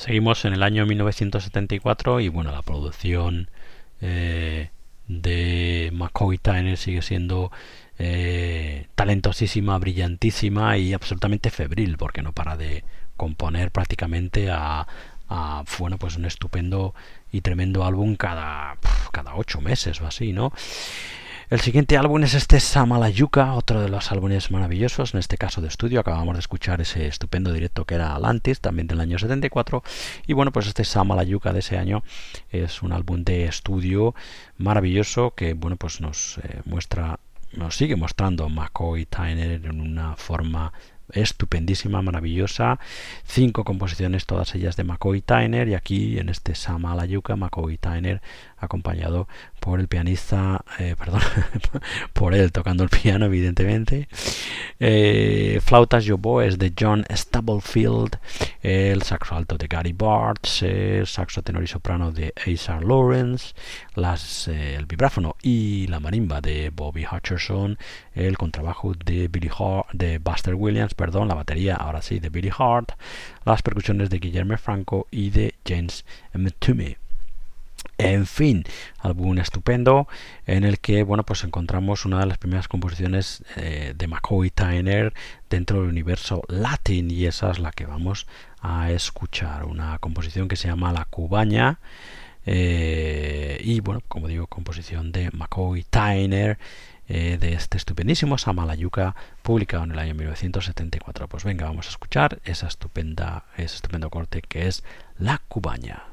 Seguimos en el año 1974 y bueno, la producción eh, de McCoy Tyner sigue siendo eh, talentosísima, brillantísima y absolutamente febril porque no para de componer prácticamente a, a bueno pues un estupendo y tremendo álbum cada cada ocho meses o así, ¿no? El siguiente álbum es este Samalayuka, otro de los álbumes maravillosos, en este caso de estudio. Acabamos de escuchar ese estupendo directo que era Atlantis, también del año 74. Y bueno, pues este Samalayuka de ese año es un álbum de estudio maravilloso que bueno, pues nos eh, muestra, nos sigue mostrando McCoy Tyner en una forma estupendísima, maravillosa. Cinco composiciones, todas ellas de McCoy Tyner. Y aquí en este Sama la Yuca, McCoy Tyner, acompañado por el pianista, eh, perdón, por él tocando el piano, evidentemente. Eh, flautas y es de John Stubblefield. El saxo alto de Gary Bartz. El saxo tenor y soprano de Asa Lawrence. Eh, el vibráfono y la marimba de Bobby Hutcherson. El contrabajo de, Billy Hart, de Buster Williams perdón, la batería ahora sí de Billy Hart, las percusiones de Guillermo Franco y de James Mtume. En fin, álbum estupendo en el que bueno pues encontramos una de las primeras composiciones eh, de McCoy Tyner dentro del universo latín y esa es la que vamos a escuchar, una composición que se llama La Cubaña eh, y bueno como digo composición de McCoy Tyner eh, de este estupendísimo Samalayuca publicado en el año 1974. Pues venga, vamos a escuchar esa estupenda, ese estupendo corte que es La Cubaña.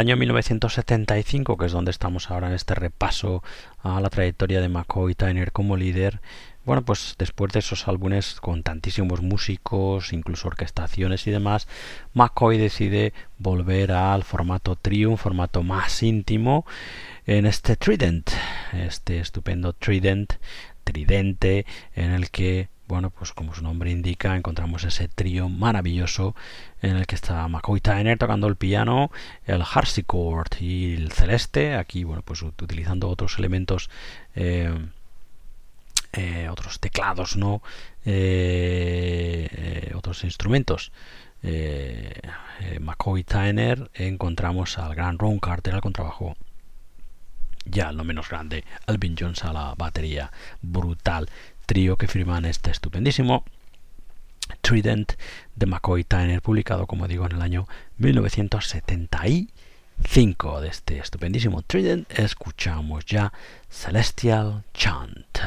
Año 1975, que es donde estamos ahora en este repaso a la trayectoria de McCoy Tyner como líder, bueno, pues después de esos álbumes con tantísimos músicos, incluso orquestaciones y demás, McCoy decide volver al formato trio, un formato más íntimo, en este Trident, este estupendo Trident, tridente, en el que bueno, pues como su nombre indica, encontramos ese trío maravilloso en el que está McCoy Tyner tocando el piano, el harpsichord y el celeste, aquí, bueno, pues utilizando otros elementos eh, eh, otros teclados, ¿no? Eh, otros instrumentos. McCoy Tyner encontramos al gran Ron Carter al contrabajo ya lo menos grande, Alvin Jones a la batería brutal trío que firman este estupendísimo Trident de McCoy Tyner, publicado, como digo, en el año 1975. De este estupendísimo Trident escuchamos ya Celestial Chant.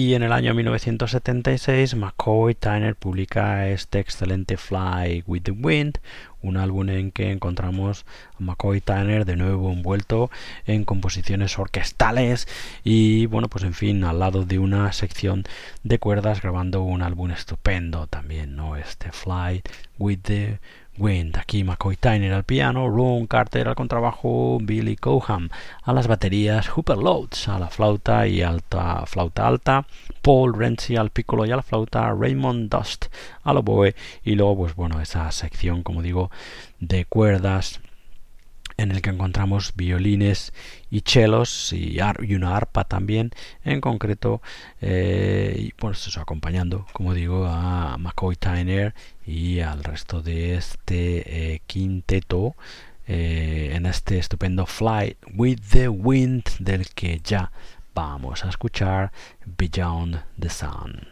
Y en el año 1976 McCoy Tyner publica este excelente Fly with the Wind, un álbum en que encontramos a McCoy Tyner de nuevo envuelto en composiciones orquestales y bueno pues en fin al lado de una sección de cuerdas grabando un álbum estupendo también no este Fly with the Aquí McCoy Tyner al piano, Ron Carter al contrabajo, Billy Coham a las baterías, Hooper Loads a la flauta y alta flauta alta, Paul Renzi al piccolo y a la flauta, Raymond Dust al oboe y luego pues bueno esa sección como digo de cuerdas en el que encontramos violines y chelos y, una arpa también, en concreto, eh, y pues eso, acompañando, como digo, a McCoy Tyner y al resto de este eh, quinteto eh, en este estupendo Flight with the Wind del que ya vamos a escuchar Beyond the Sun.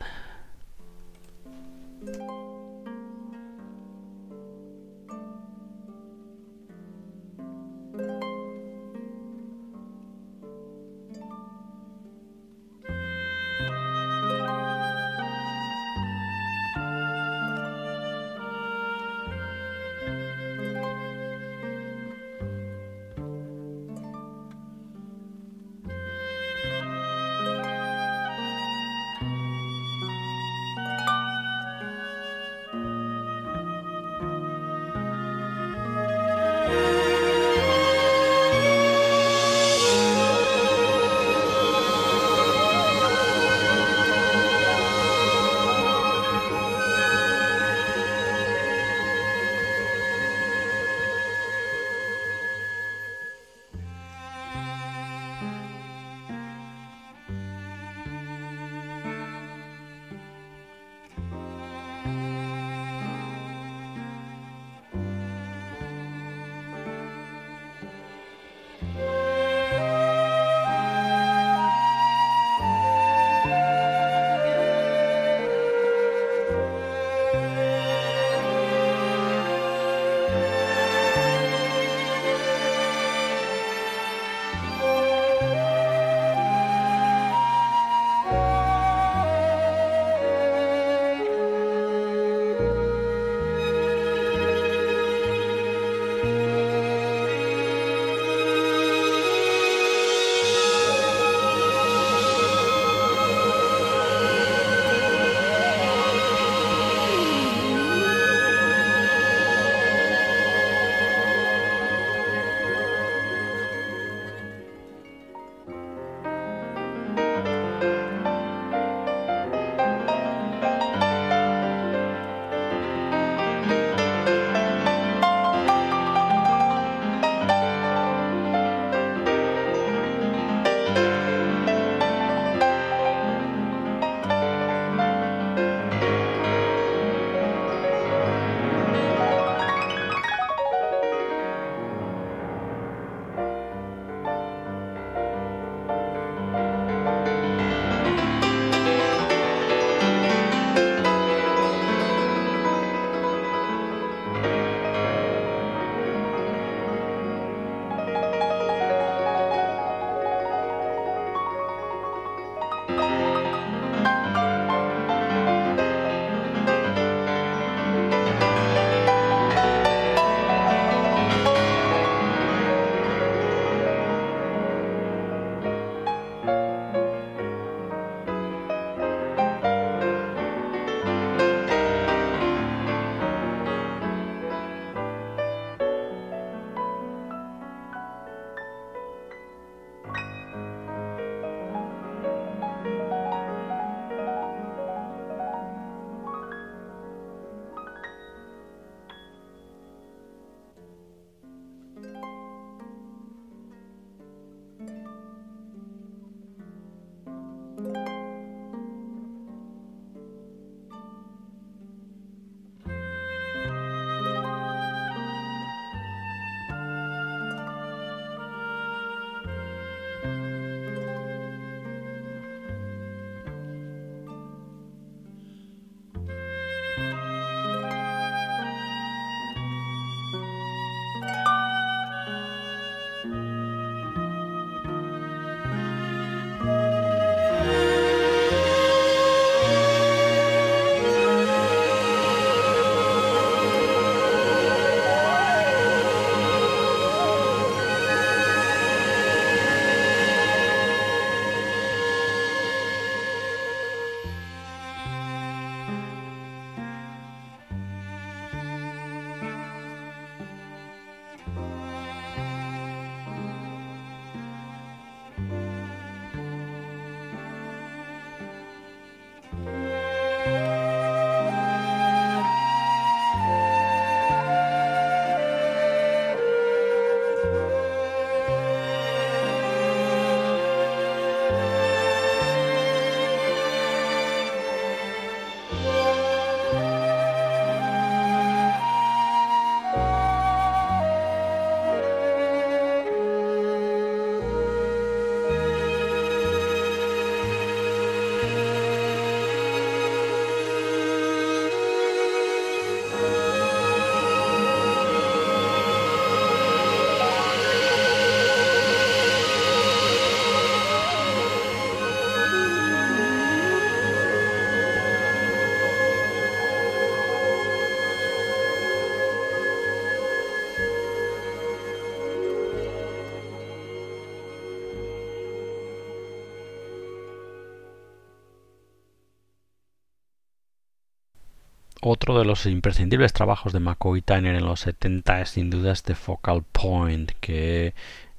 Otro de los imprescindibles trabajos de McCoy Tyner en los 70 es sin duda este Focal Point, que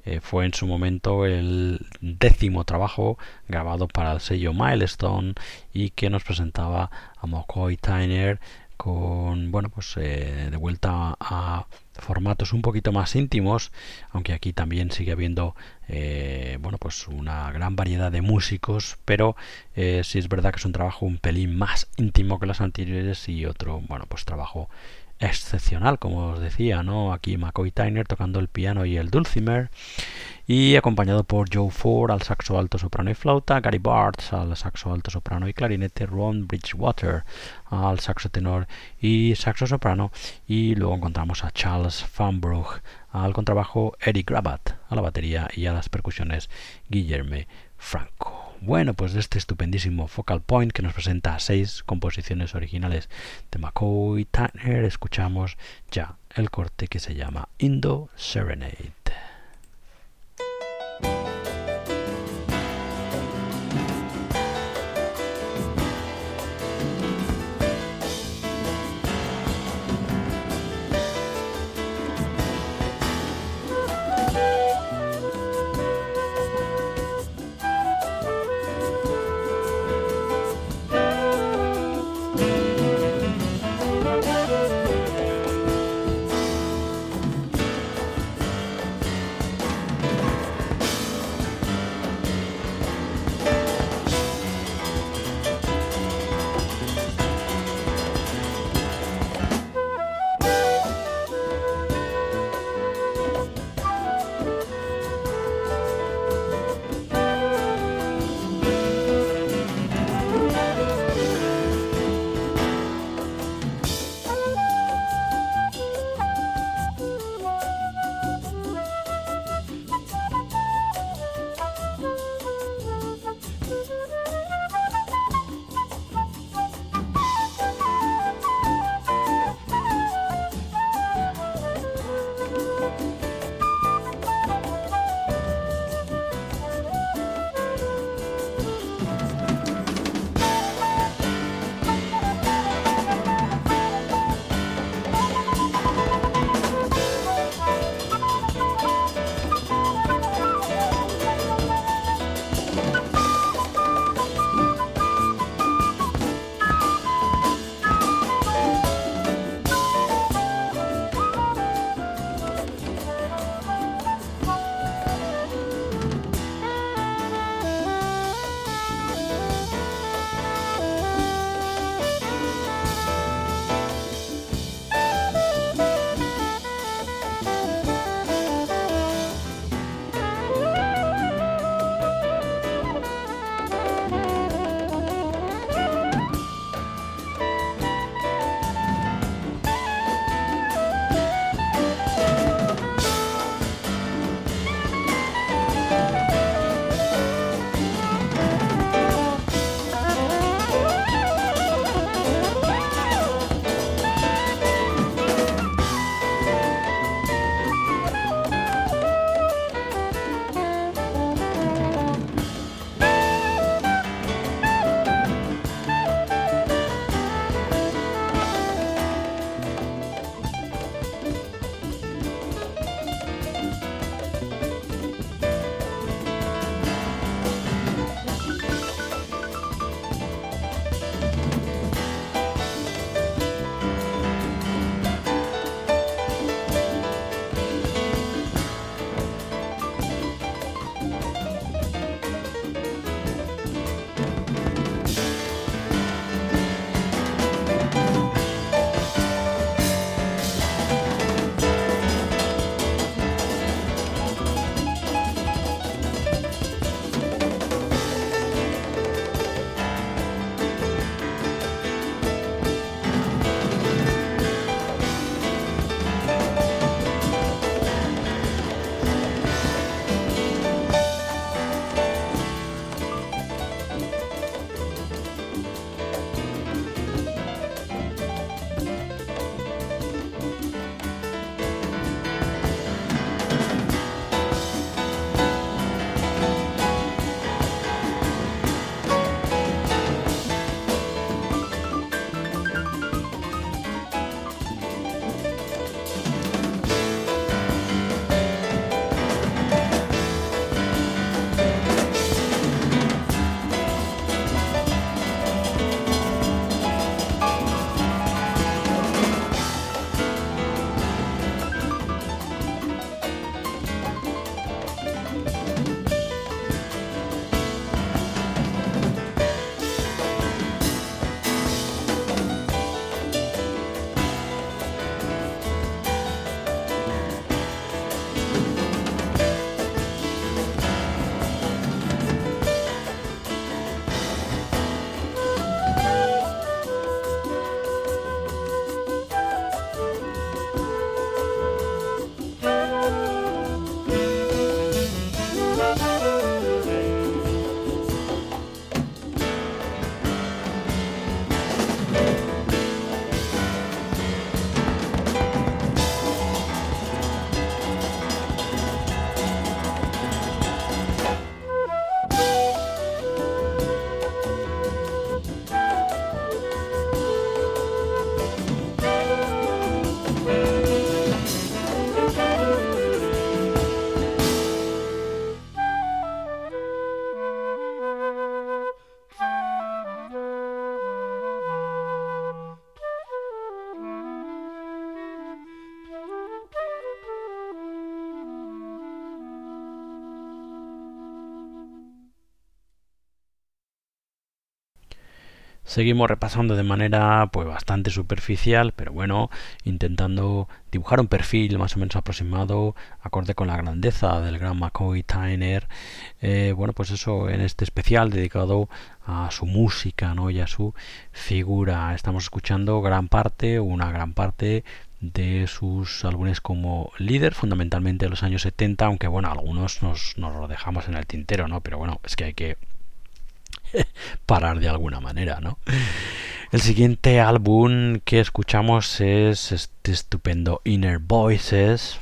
eh, fue en su momento el décimo trabajo grabado para el sello Milestone y que nos presentaba a McCoy Tyner con bueno pues eh, de vuelta a formatos un poquito más íntimos aunque aquí también sigue habiendo eh, bueno pues una gran variedad de músicos pero eh, sí es verdad que es un trabajo un pelín más íntimo que los anteriores y otro bueno pues trabajo excepcional como os decía no aquí McCoy Tyner tocando el piano y el dulcimer. Y acompañado por Joe Ford al saxo alto, soprano y flauta, Gary Bartz al saxo alto, soprano y clarinete, Ron Bridgewater al saxo tenor y saxo soprano. Y luego encontramos a Charles Fanbrook al contrabajo, Eric Grabat a la batería y a las percusiones Guillermo Franco. Bueno, pues de este estupendísimo Focal Point que nos presenta seis composiciones originales de McCoy Tanner, escuchamos ya el corte que se llama Indo Serenade. Seguimos repasando de manera pues bastante superficial, pero bueno, intentando dibujar un perfil más o menos aproximado, acorde con la grandeza del gran McCoy Tyner. Eh, bueno, pues eso en este especial dedicado a su música ¿no? y a su figura. Estamos escuchando gran parte, una gran parte de sus álbumes como líder, fundamentalmente de los años 70, aunque bueno, algunos nos, nos lo dejamos en el tintero, ¿no? Pero bueno, es que hay que parar de alguna manera, ¿no? El siguiente álbum que escuchamos es este estupendo Inner Voices,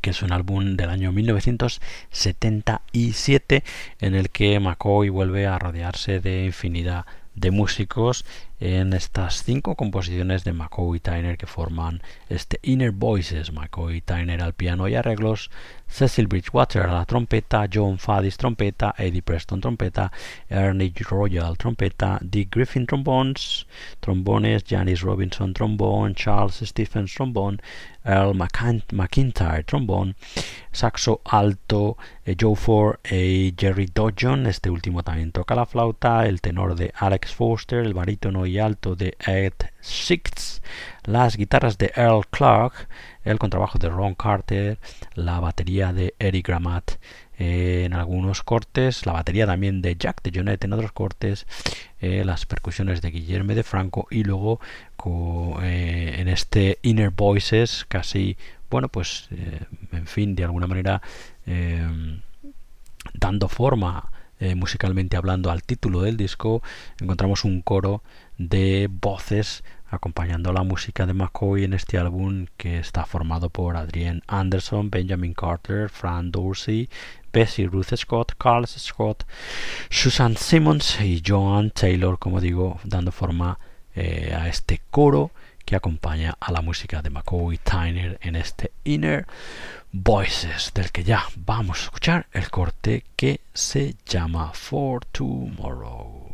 que es un álbum del año 1977 en el que McCoy vuelve a rodearse de infinidad de músicos en estas cinco composiciones de McCoy Tyner que forman este Inner Voices, McCoy Tyner al piano y arreglos, Cecil Bridgewater a la trompeta, John Fadis trompeta, Eddie Preston trompeta, Ernie Royal trompeta, Dick Griffin trombones, trombones, Janice Robinson trombone, Charles Stephens trombone, Earl McIntyre trombone, saxo alto, eh, Joe Ford y Jerry Dodgeon, este último también toca la flauta, el tenor de Alex Foster, el barítono alto de Ed Six, las guitarras de Earl Clark, el contrabajo de Ron Carter, la batería de Eric Gramat eh, en algunos cortes, la batería también de Jack de Jonet en otros cortes, eh, las percusiones de Guillermo de Franco y luego eh, en este Inner Voices casi, bueno, pues en fin, de alguna manera dando forma musicalmente hablando al título del disco, encontramos un coro de voces acompañando la música de McCoy en este álbum que está formado por Adrienne Anderson, Benjamin Carter, Fran Dorsey, Bessie Ruth Scott, Carlos Scott, Susan Simmons y Joan Taylor, como digo, dando forma eh, a este coro que acompaña a la música de McCoy Tyner en este Inner Voices, del que ya vamos a escuchar el corte que se llama For Tomorrow.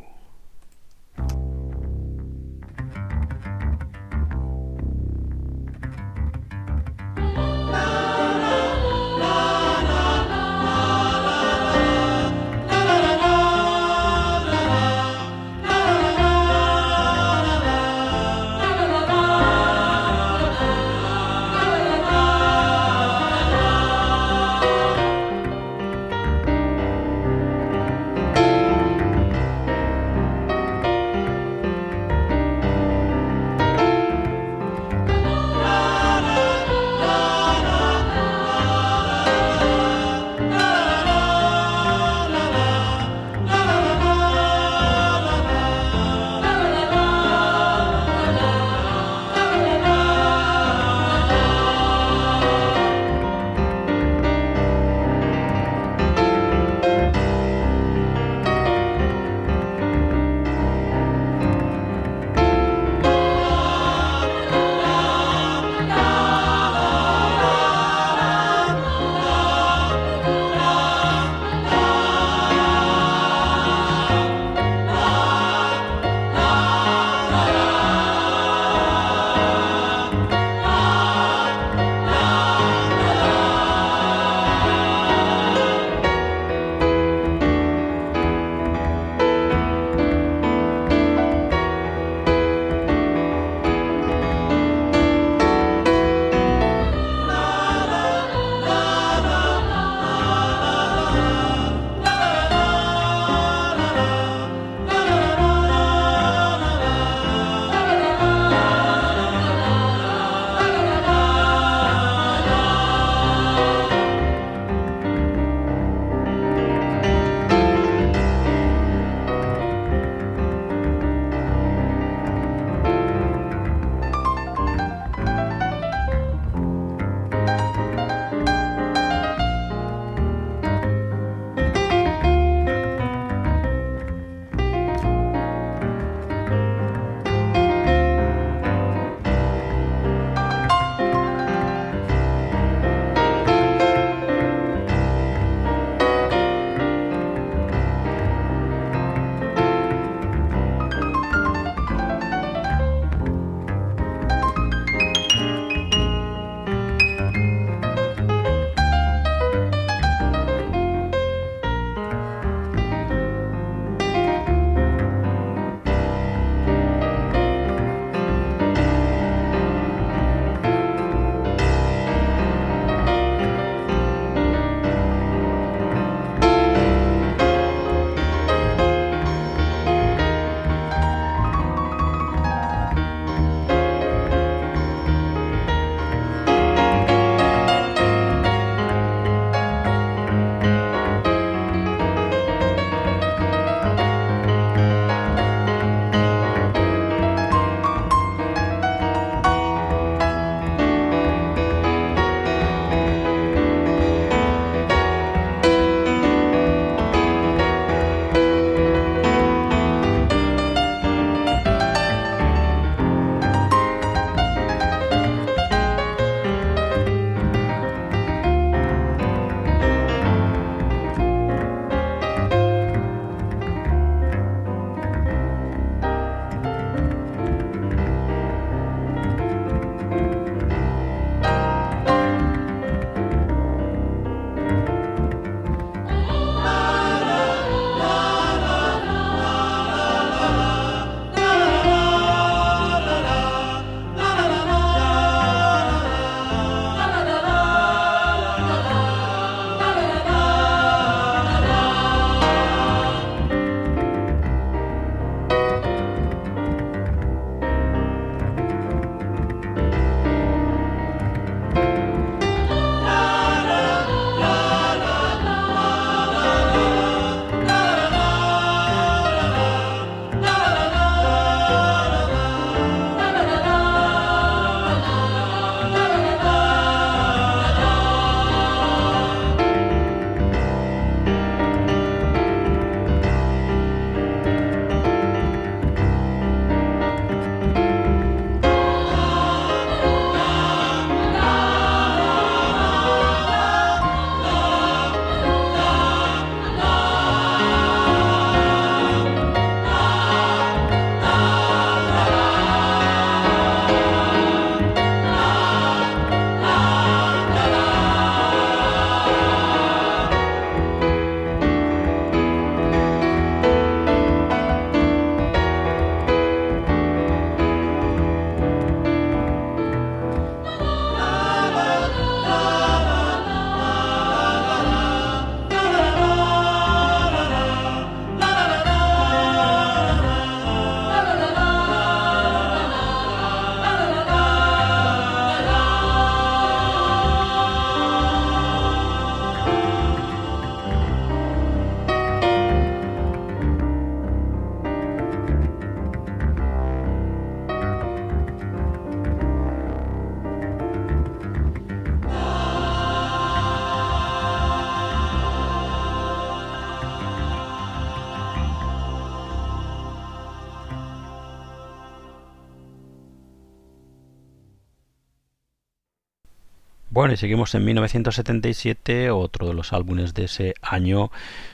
Y seguimos en 1977. Otro de los álbumes de ese año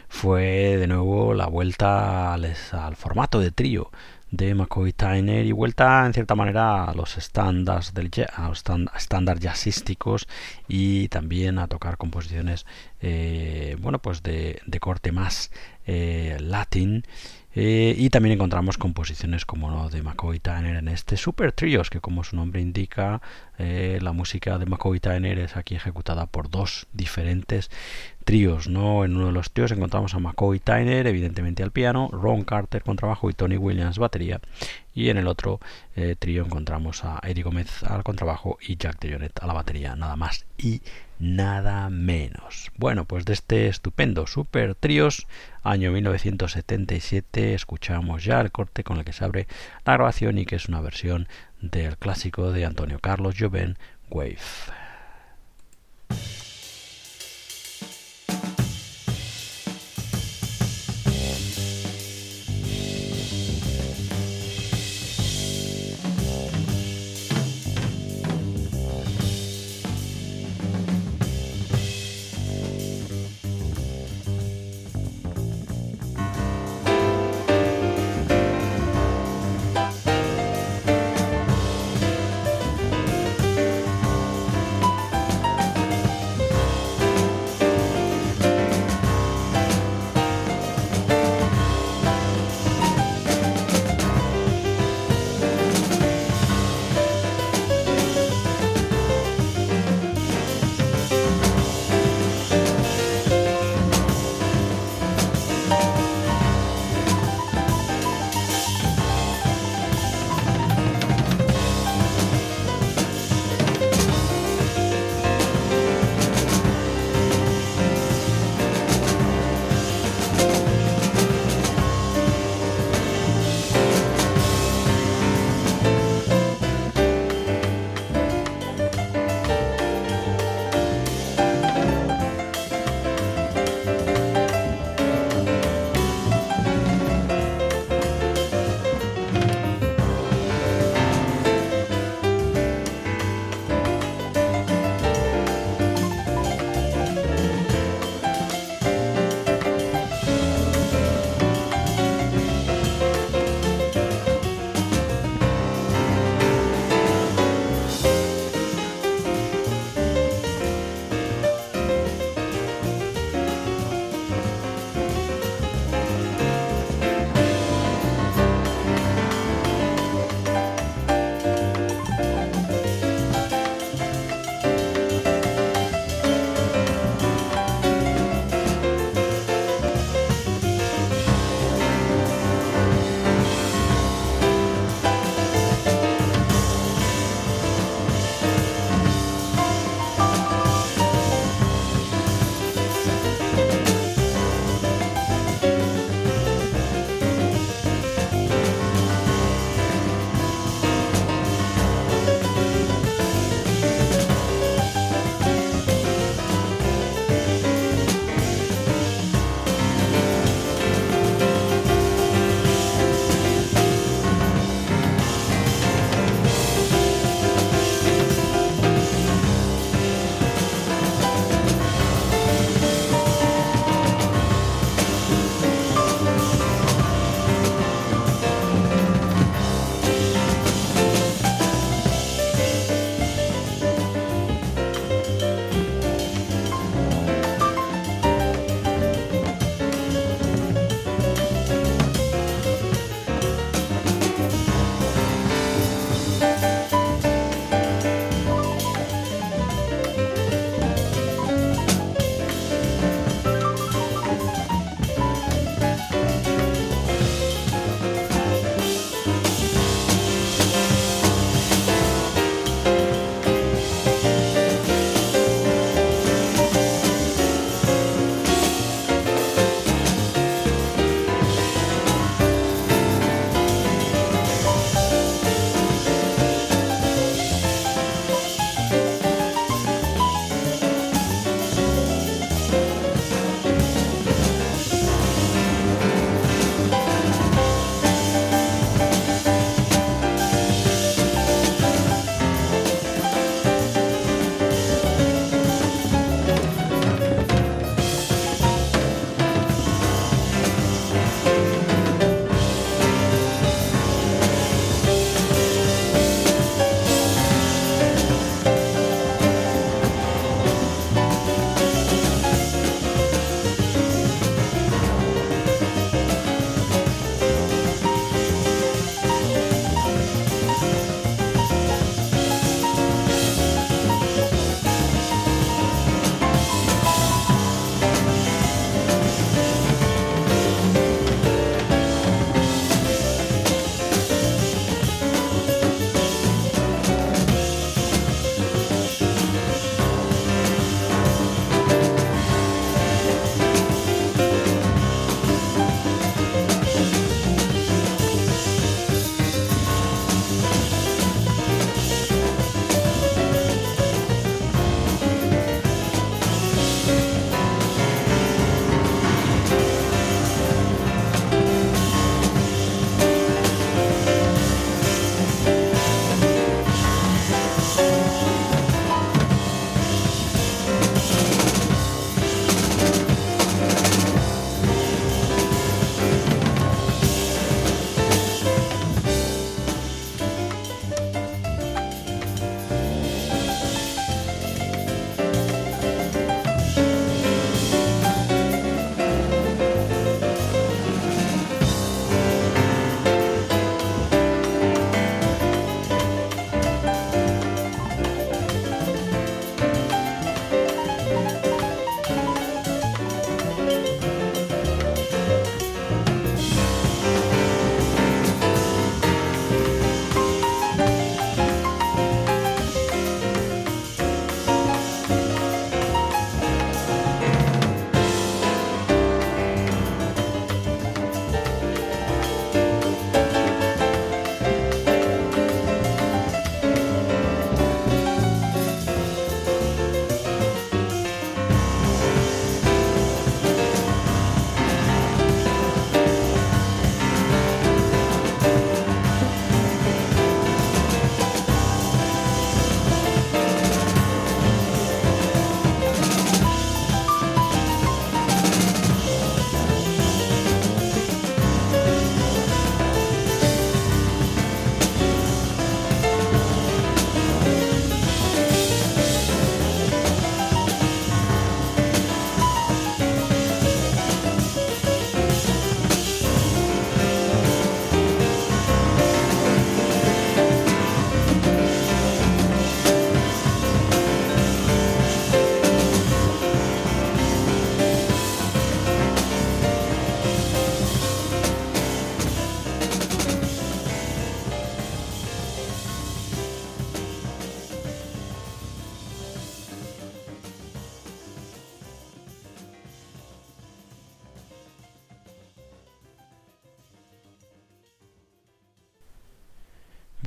fue de nuevo la vuelta al, formato de trío de McCoy Tyner y vuelta en cierta manera a los estándares jazzísticos y también a tocar composiciones eh, bueno pues de, corte más eh, latín eh, y también encontramos composiciones como no de McCoy Tyner en este Super Trios, que como su nombre indica, eh, la música de McCoy Tyner es aquí ejecutada por dos diferentes tríos. ¿no? En uno de los tríos encontramos a McCoy Tyner, evidentemente al piano, Ron Carter con trabajo y Tony Williams batería. Y en el otro eh, trío encontramos a Eddie Gómez al contrabajo y Jack DeJohnette a la batería, nada más y nada menos. Bueno, pues de este estupendo Super Tríos, año 1977, escuchamos ya el corte con el que se abre la grabación y que es una versión del clásico de Antonio Carlos Joven, Wave.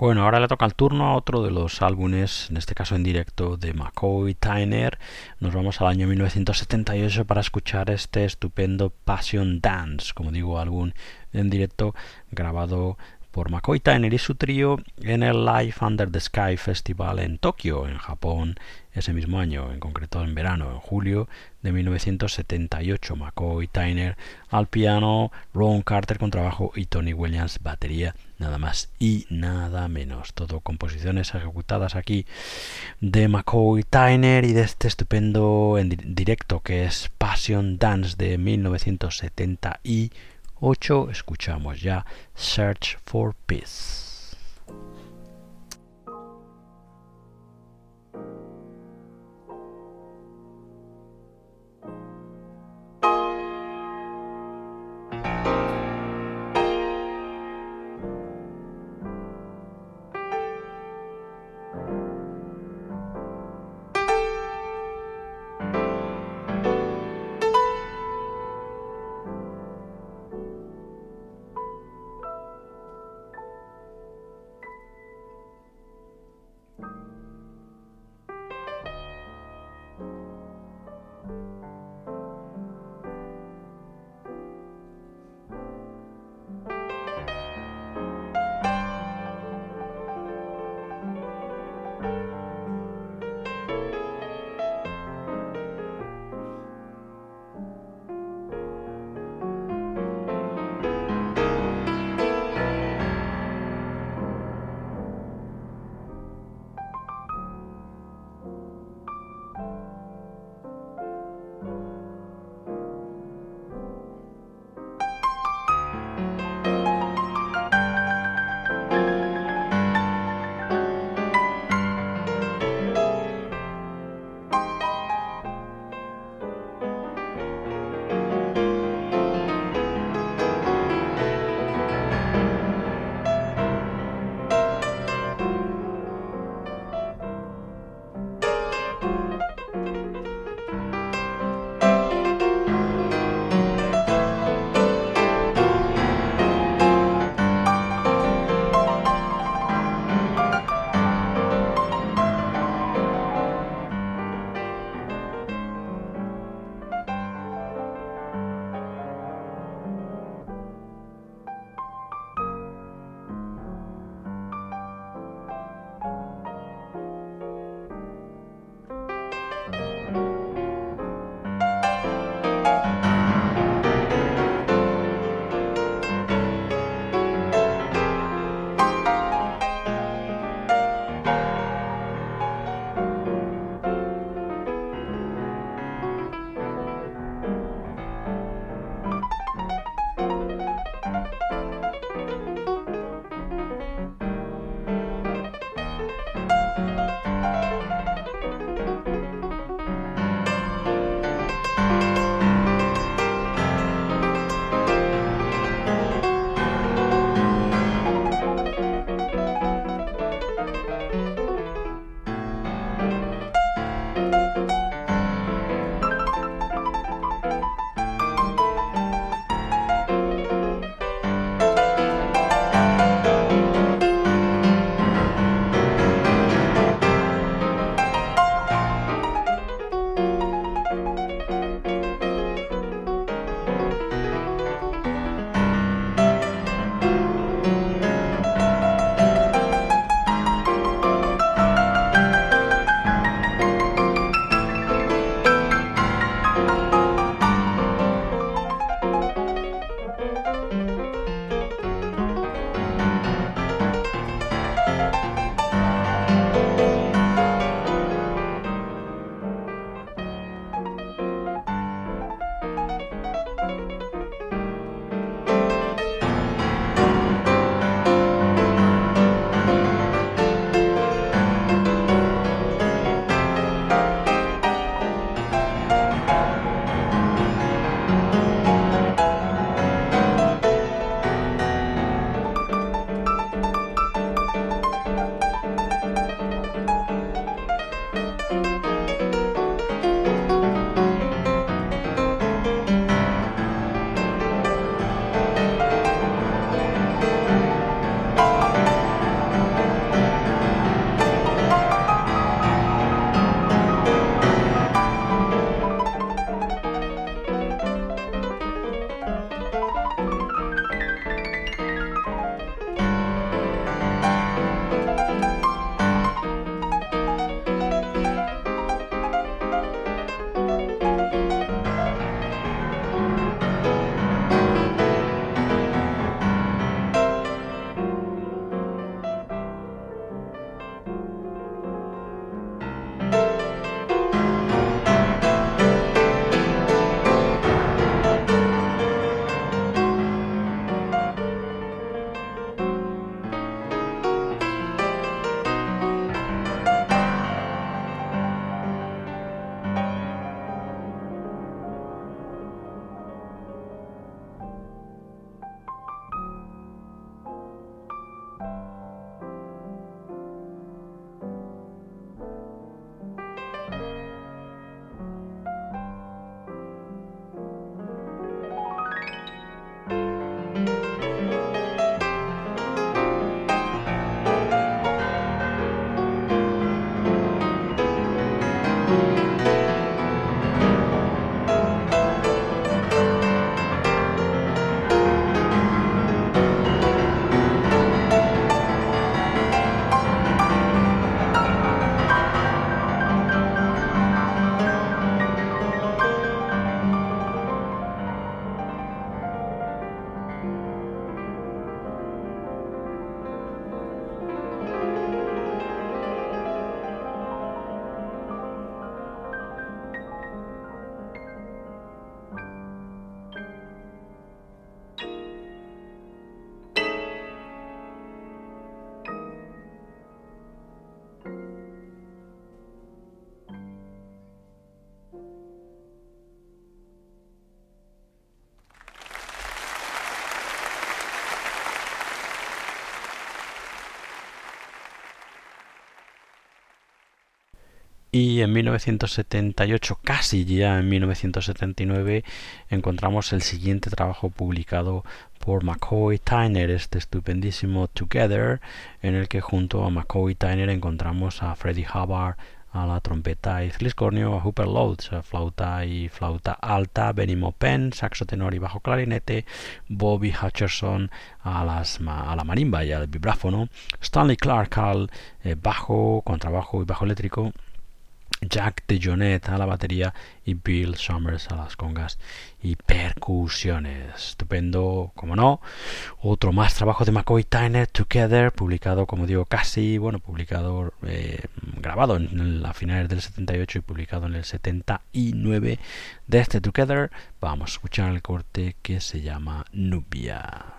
Bueno, ahora le toca el turno a otro de los álbumes, en este caso en directo, de McCoy Tyner. Nos vamos al año 1978 para escuchar este estupendo Passion Dance, como digo, álbum en directo grabado por McCoy Tyner y su trío en el Live Under the Sky Festival en Tokio, en Japón, ese mismo año, en concreto en verano, en julio de 1978. McCoy Tyner al piano, Ron Carter con trabajo y Tony Williams batería, nada más y nada menos. Todo composiciones ejecutadas aquí de McCoy Tyner y de este estupendo en directo que es Passion Dance de 1978 8 escuchamos ya Search for Peace. Y en 1978, casi ya en 1979, encontramos el siguiente trabajo publicado por McCoy Tyner, este estupendísimo Together, en el que junto a McCoy Tyner encontramos a Freddie Hubbard a la trompeta y fliscornio, a Hooper Loads, a flauta y flauta alta, Benny Maupin, saxo tenor y bajo clarinete, Bobby Hutcherson a, las, a la marimba y al vibráfono, Stanley Clark al eh, bajo, contrabajo y bajo eléctrico, Jack DeJohnette a la batería y Bill Summers a las congas y percusiones. Estupendo, como no. Otro más trabajo de McCoy Tyner, Together, publicado, como digo, casi, bueno, publicado, eh, grabado en, la finales del 78 y publicado en el 79 de este Together. Vamos a escuchar el corte que se llama Nubia.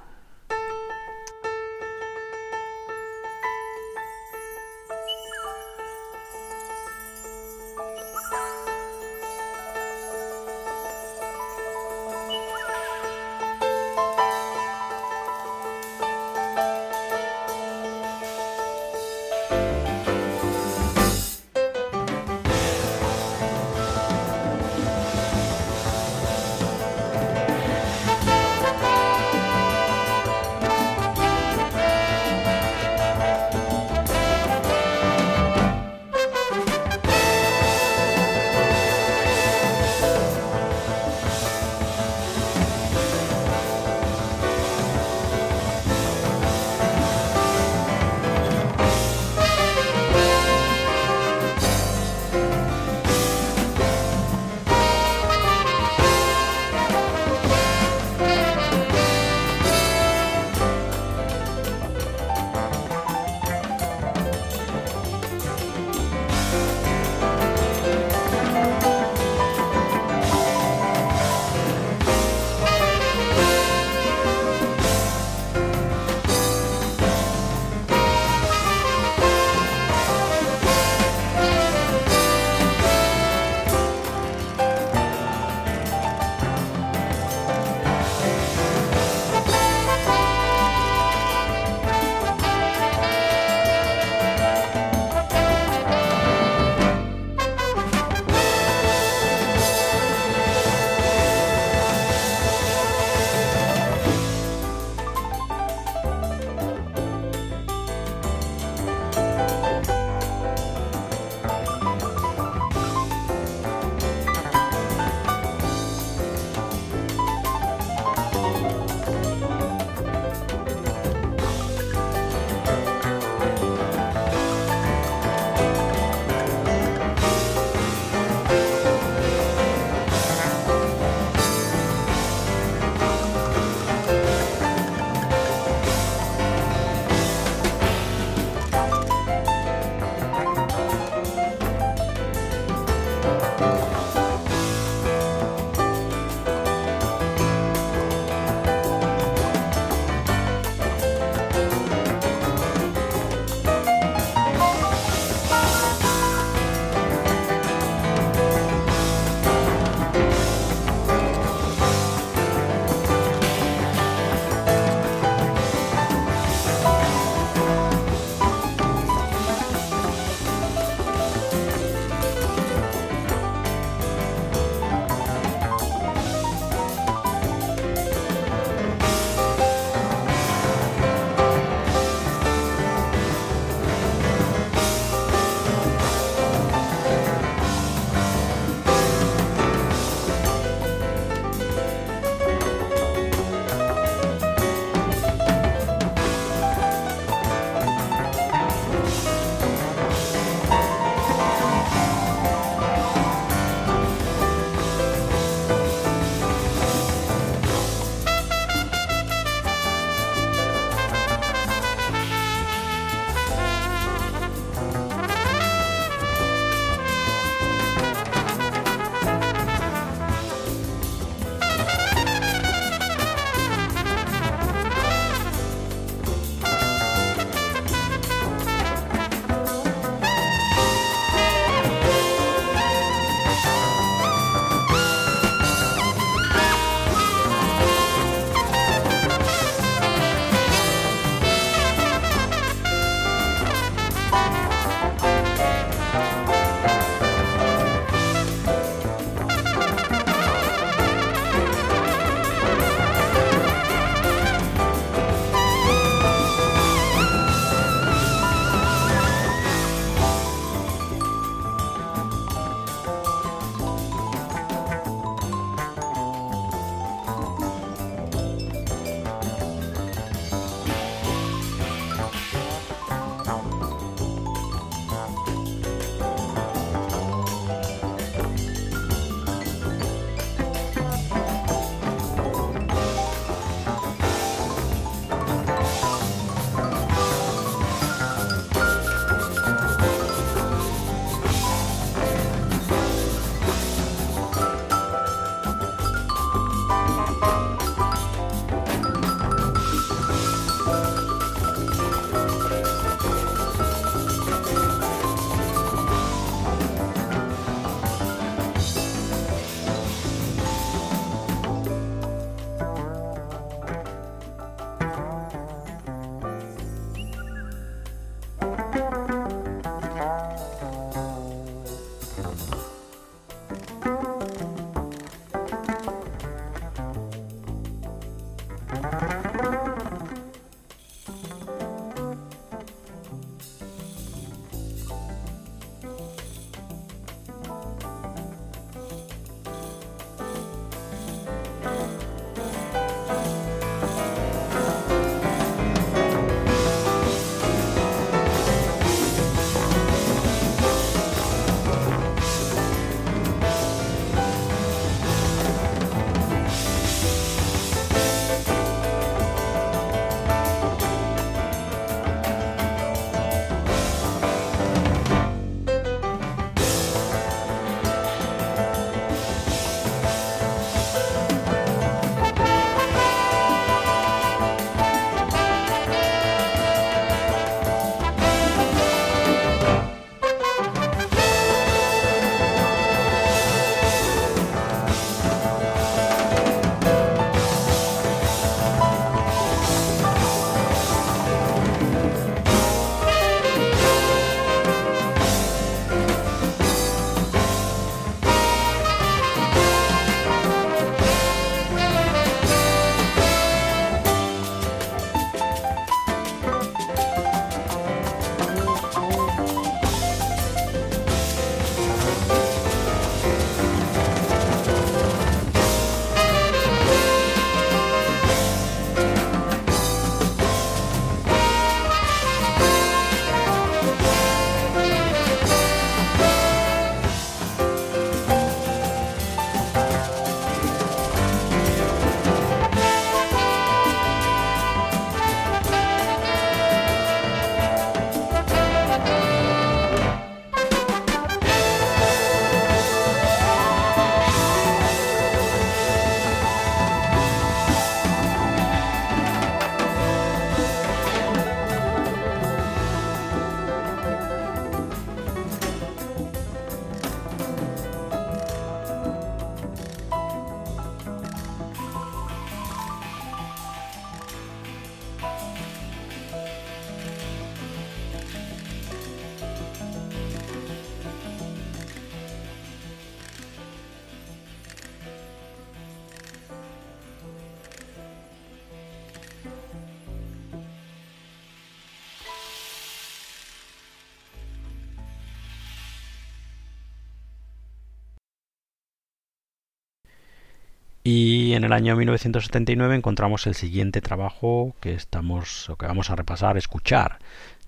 En el año 1979 encontramos el siguiente trabajo que estamos o que vamos a repasar, escuchar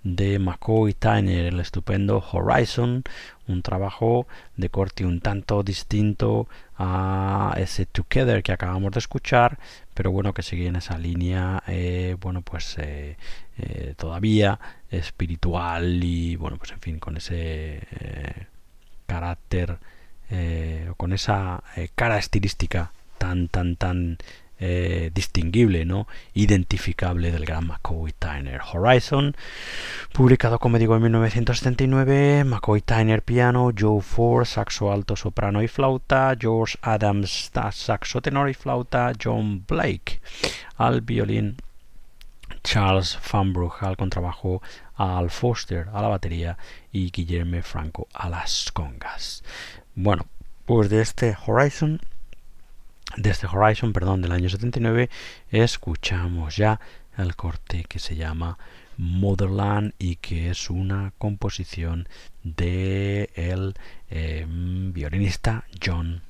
de McCoy Tyner, el estupendo Horizon, un trabajo de corte un tanto distinto a ese Together que acabamos de escuchar, pero bueno, que sigue en esa línea, eh, bueno, pues eh, eh, todavía espiritual y bueno, pues en fin, con ese carácter con esa cara estilística tan, tan, tan eh, distinguible, ¿no? identificable del gran McCoy Tyner. Horizon, publicado como digo en 1979, McCoy Tyner piano, Joe Ford saxo alto, soprano y flauta, George Adams saxo tenor y flauta, John Blake al violín, Charles Fanbrook al contrabajo, Al Foster a la batería y Guillermo Franco a las congas. Bueno, pues de este Horizon de este Horizon, perdón, del año 79, escuchamos ya el corte que se llama Motherland y que es una composición de em, violinista John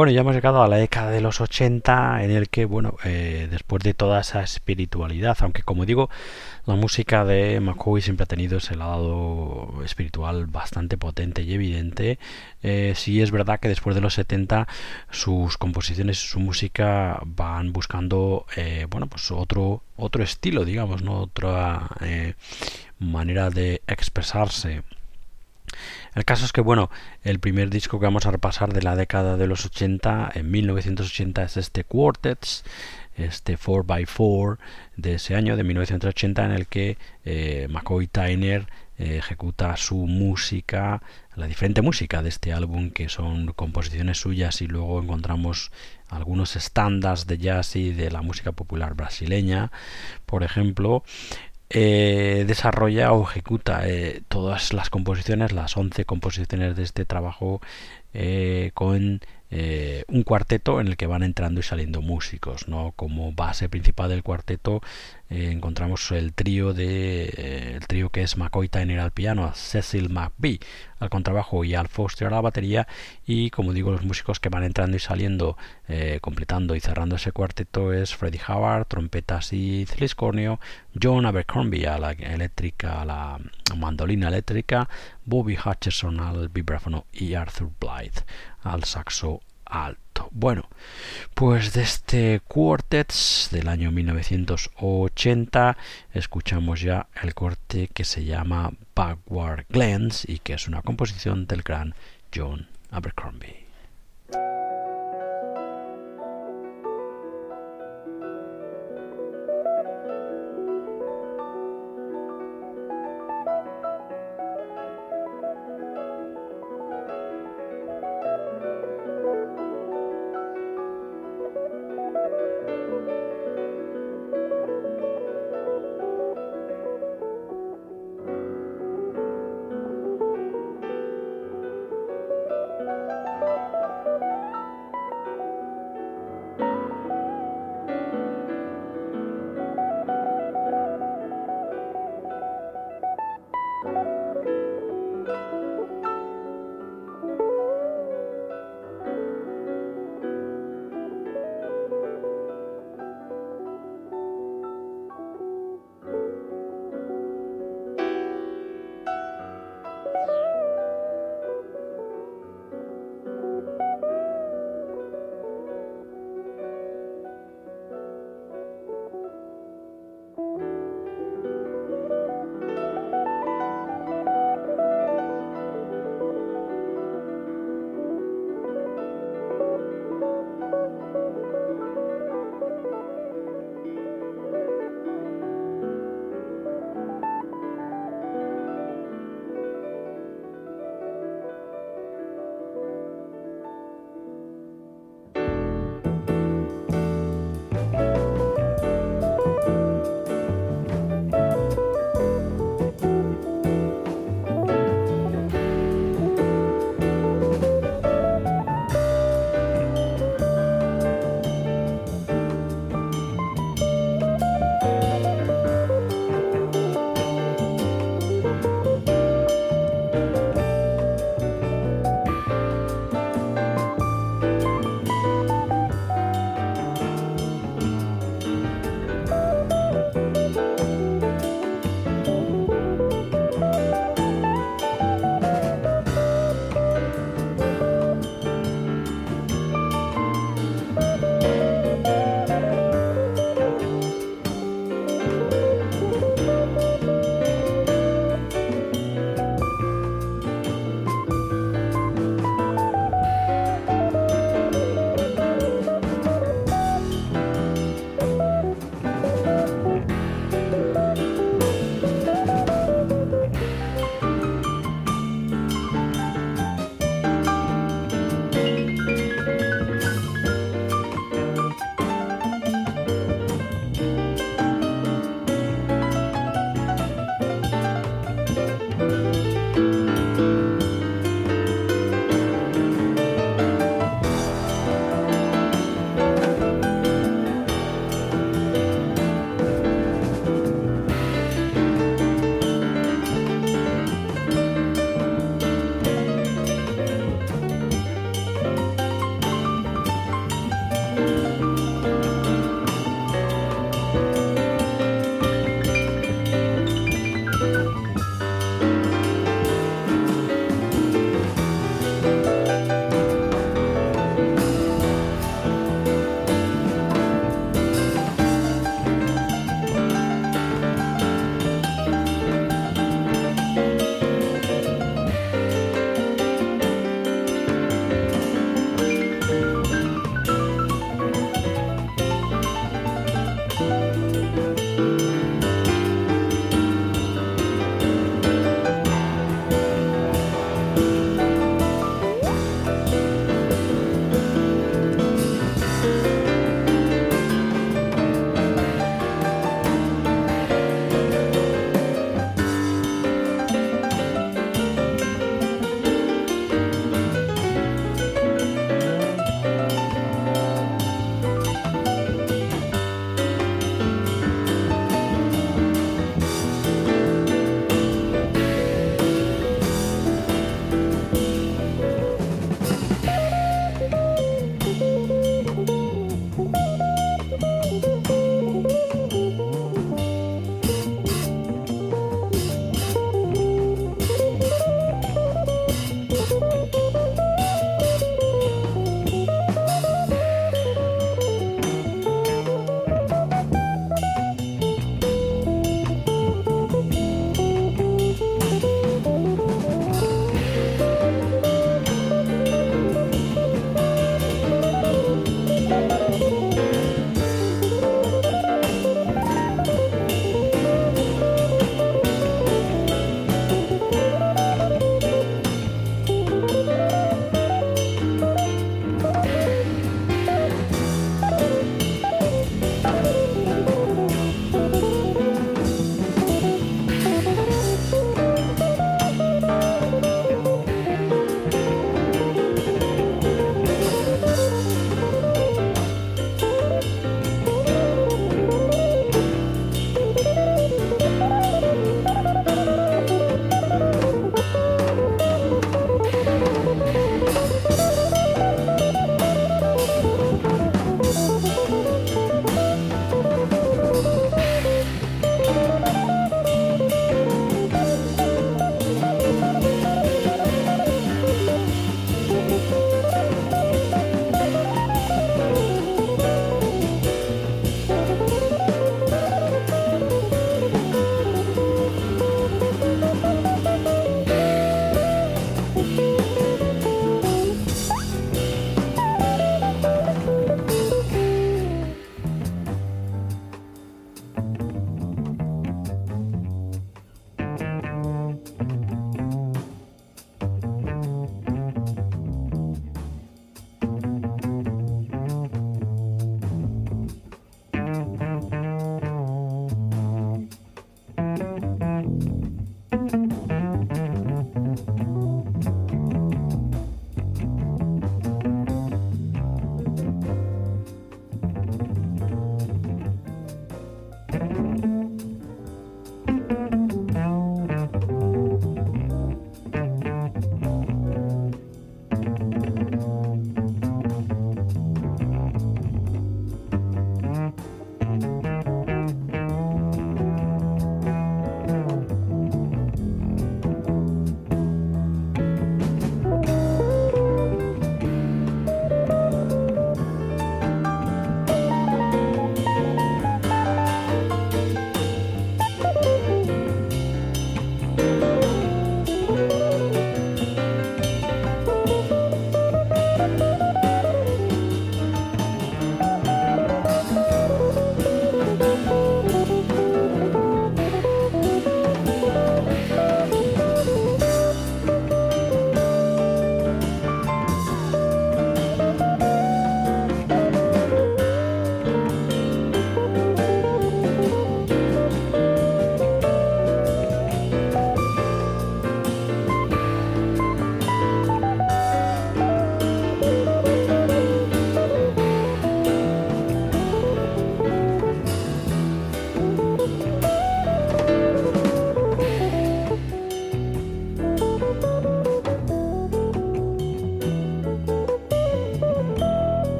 Bueno, ya hemos llegado a la década de los 80 en el que, bueno, eh, después de toda esa espiritualidad, aunque como digo, la música de McCoy siempre ha tenido ese lado espiritual bastante potente y evidente, eh, sí es verdad que después de los 70 sus composiciones, su música van buscando, eh, bueno, pues otro, otro estilo, digamos, ¿no? Otra manera de expresarse. El caso es que, bueno, el primer disco que vamos a repasar de la década de los 80, en 1980, es este Quartets, este 4x4 de ese año, de 1980, en el que eh, McCoy Tyner eh, ejecuta su música, la diferente música de este álbum, que son composiciones suyas, y luego encontramos algunos estándares de jazz y de la música popular brasileña, por ejemplo, eh, desarrolla o ejecuta eh, todas las composiciones, las 11 composiciones de este trabajo eh, con un cuarteto en el que van entrando y saliendo músicos. ¿no? Como base principal del cuarteto eh, encontramos el trío de eh, el trío que es McCoy Tyner al piano, Cecil McBee al contrabajo y Al Foster a la batería. Y como digo los músicos que van entrando y saliendo completando y cerrando ese cuarteto es Freddie Howard, trompetas y Corneo, John Abercrombie a la eléctrica, a la mandolina eléctrica, Bobby Hutcherson al vibráfono y Arthur Blythe al saxo alto. Bueno, pues de este Quartets del año 1980 escuchamos ya el corte que se llama Backward Glance y que es una composición del gran John Abercrombie.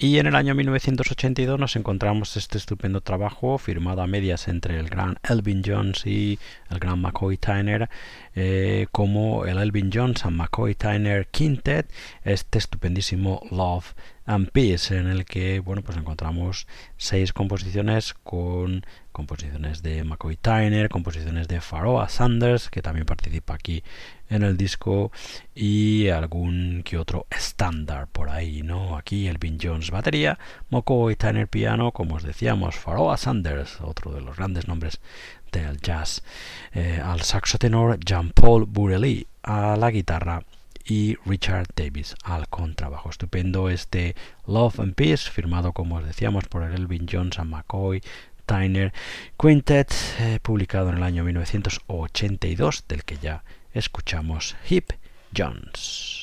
Y en el año 1982 nos encontramos este estupendo trabajo firmado a medias entre el gran Elvin Jones y el gran McCoy Tyner, eh, como el Elvin Jones and McCoy Tyner Quintet, este estupendísimo Love and Peace, en el que bueno pues encontramos seis composiciones con composiciones de McCoy Tyner, composiciones de Pharoah Sanders, que también participa aquí en el disco, y algún que otro estándar por ahí, ¿no? Aquí Elvin Jones batería, McCoy Tyner piano, como os decíamos, Pharoah Sanders, otro de los grandes nombres del jazz, eh, al saxo tenor Jean-Paul Burely, a la guitarra y Richard Davis al contrabajo. Estupendo este Love and Peace, firmado como os decíamos por Elvin Jones and McCoy Tyner Quintet, eh, publicado en el año 1982, del que ya escuchamos Hip Jones.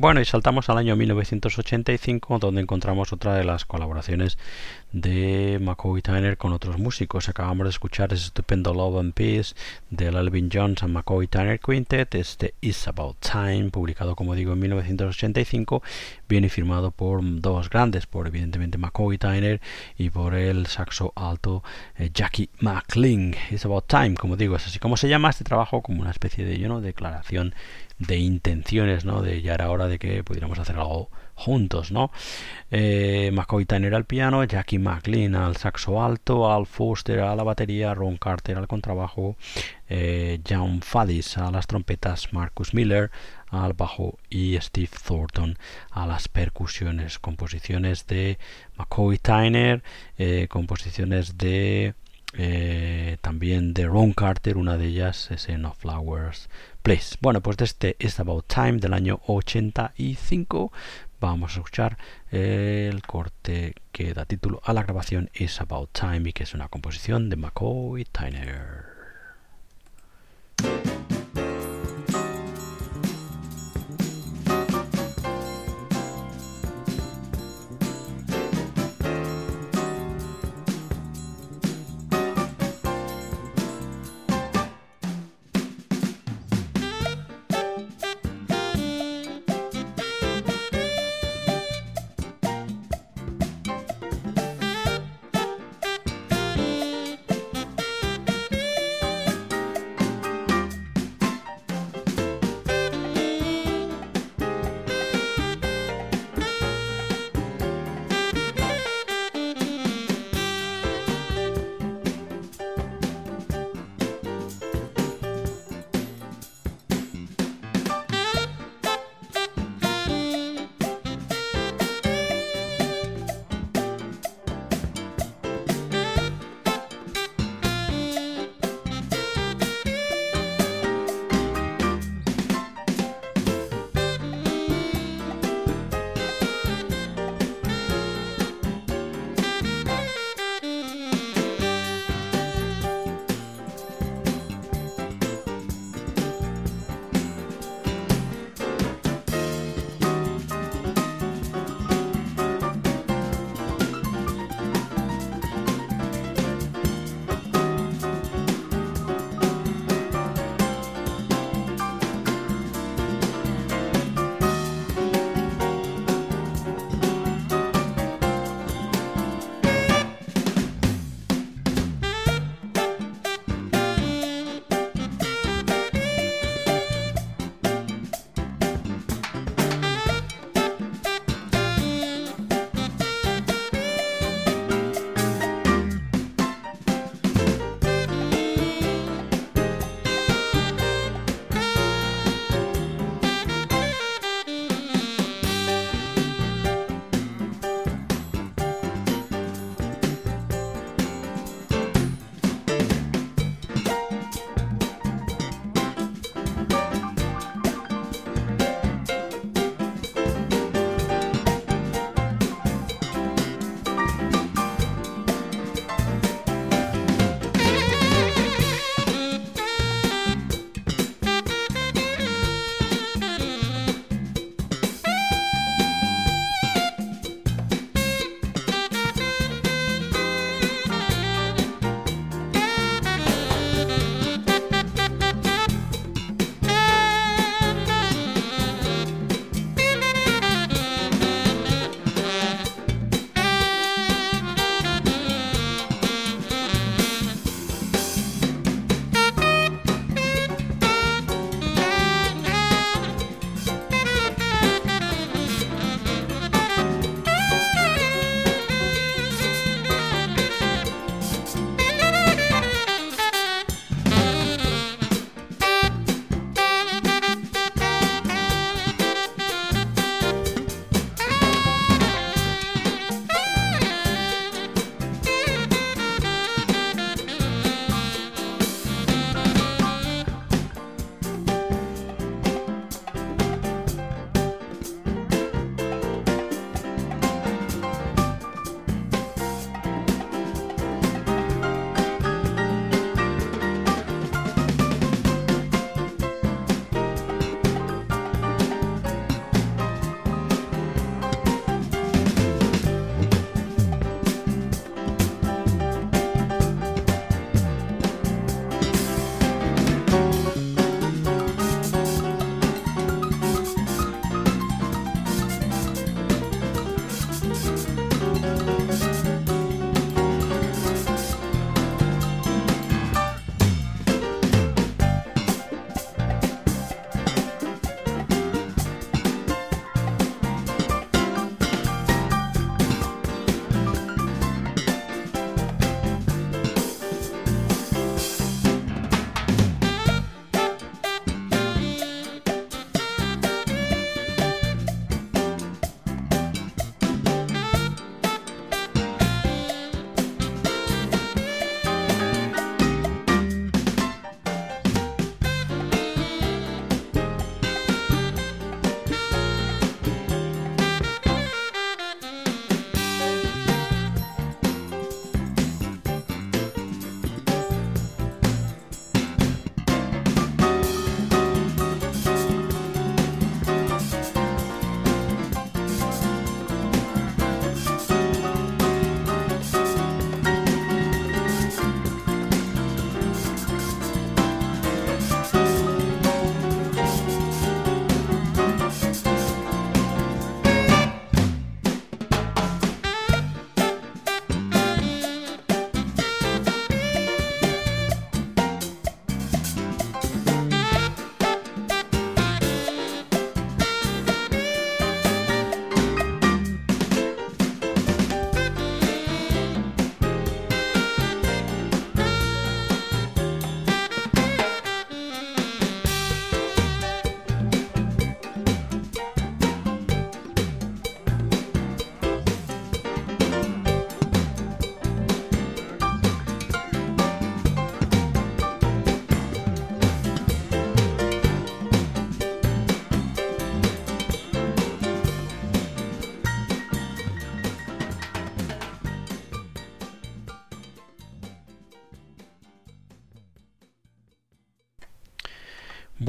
Bueno, y saltamos al año 1985, donde encontramos otra de las colaboraciones de McCoy Tyner con otros músicos. Acabamos de escuchar ese estupendo Love and Peace de Elvin Jones and McCoy Tyner Quintet. Este Is About Time, publicado, como digo, en 1985, viene firmado por dos grandes, por evidentemente McCoy Tyner y por el saxo alto eh, Jackie McLean. Is About Time, como digo, es así como se llama este trabajo, como una especie de you declaración de intenciones, ¿no? De ya era hora de que pudiéramos hacer algo juntos, ¿no? Eh, McCoy Tyner al piano, Jackie McLean al saxo alto, Al Foster a la batería, Ron Carter al contrabajo, eh, John Faddis a las trompetas, Marcus Miller al bajo y Steve Thornton a las percusiones. Composiciones de McCoy Tyner, eh, composiciones de eh, también de Ron Carter, una de ellas es en Flowers Place. Bueno, pues de este It's About Time del año 85 vamos a escuchar el corte que da título a la grabación It's About Time y que es una composición de McCoy Tyner.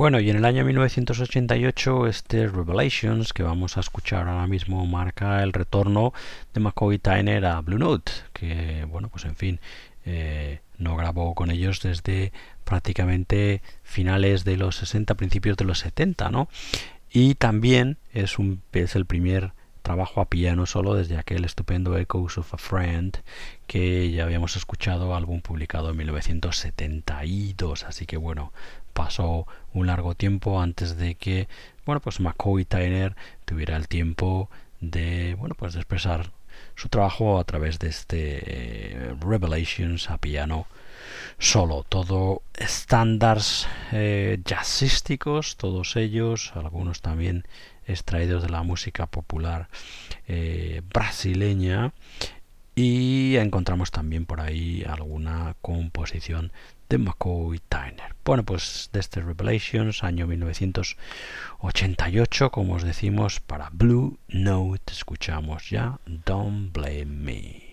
Bueno, y en el año 1988 este Revelations que vamos a escuchar ahora mismo marca el retorno de McCoy Tyner a Blue Note, que bueno, pues en fin, eh, no grabó con ellos desde prácticamente finales de los 60, principios de los 70, ¿no? Y también es, un, es el primer trabajo a piano solo desde aquel estupendo Echoes of a Friend que ya habíamos escuchado, álbum publicado en 1972. Así que bueno, pasó un largo tiempo antes de que bueno pues McCoy Tyner tuviera el tiempo de bueno pues de expresar su trabajo a través de este eh, Revelations a piano solo. Todo estándares eh, jazzísticos todos ellos algunos también extraídos de la música popular eh, brasileña. Y encontramos también por ahí alguna composición de McCoy Tyner. Bueno, pues de este Revelations, año 1988, como os decimos, para Blue Note escuchamos ya Don't Blame Me.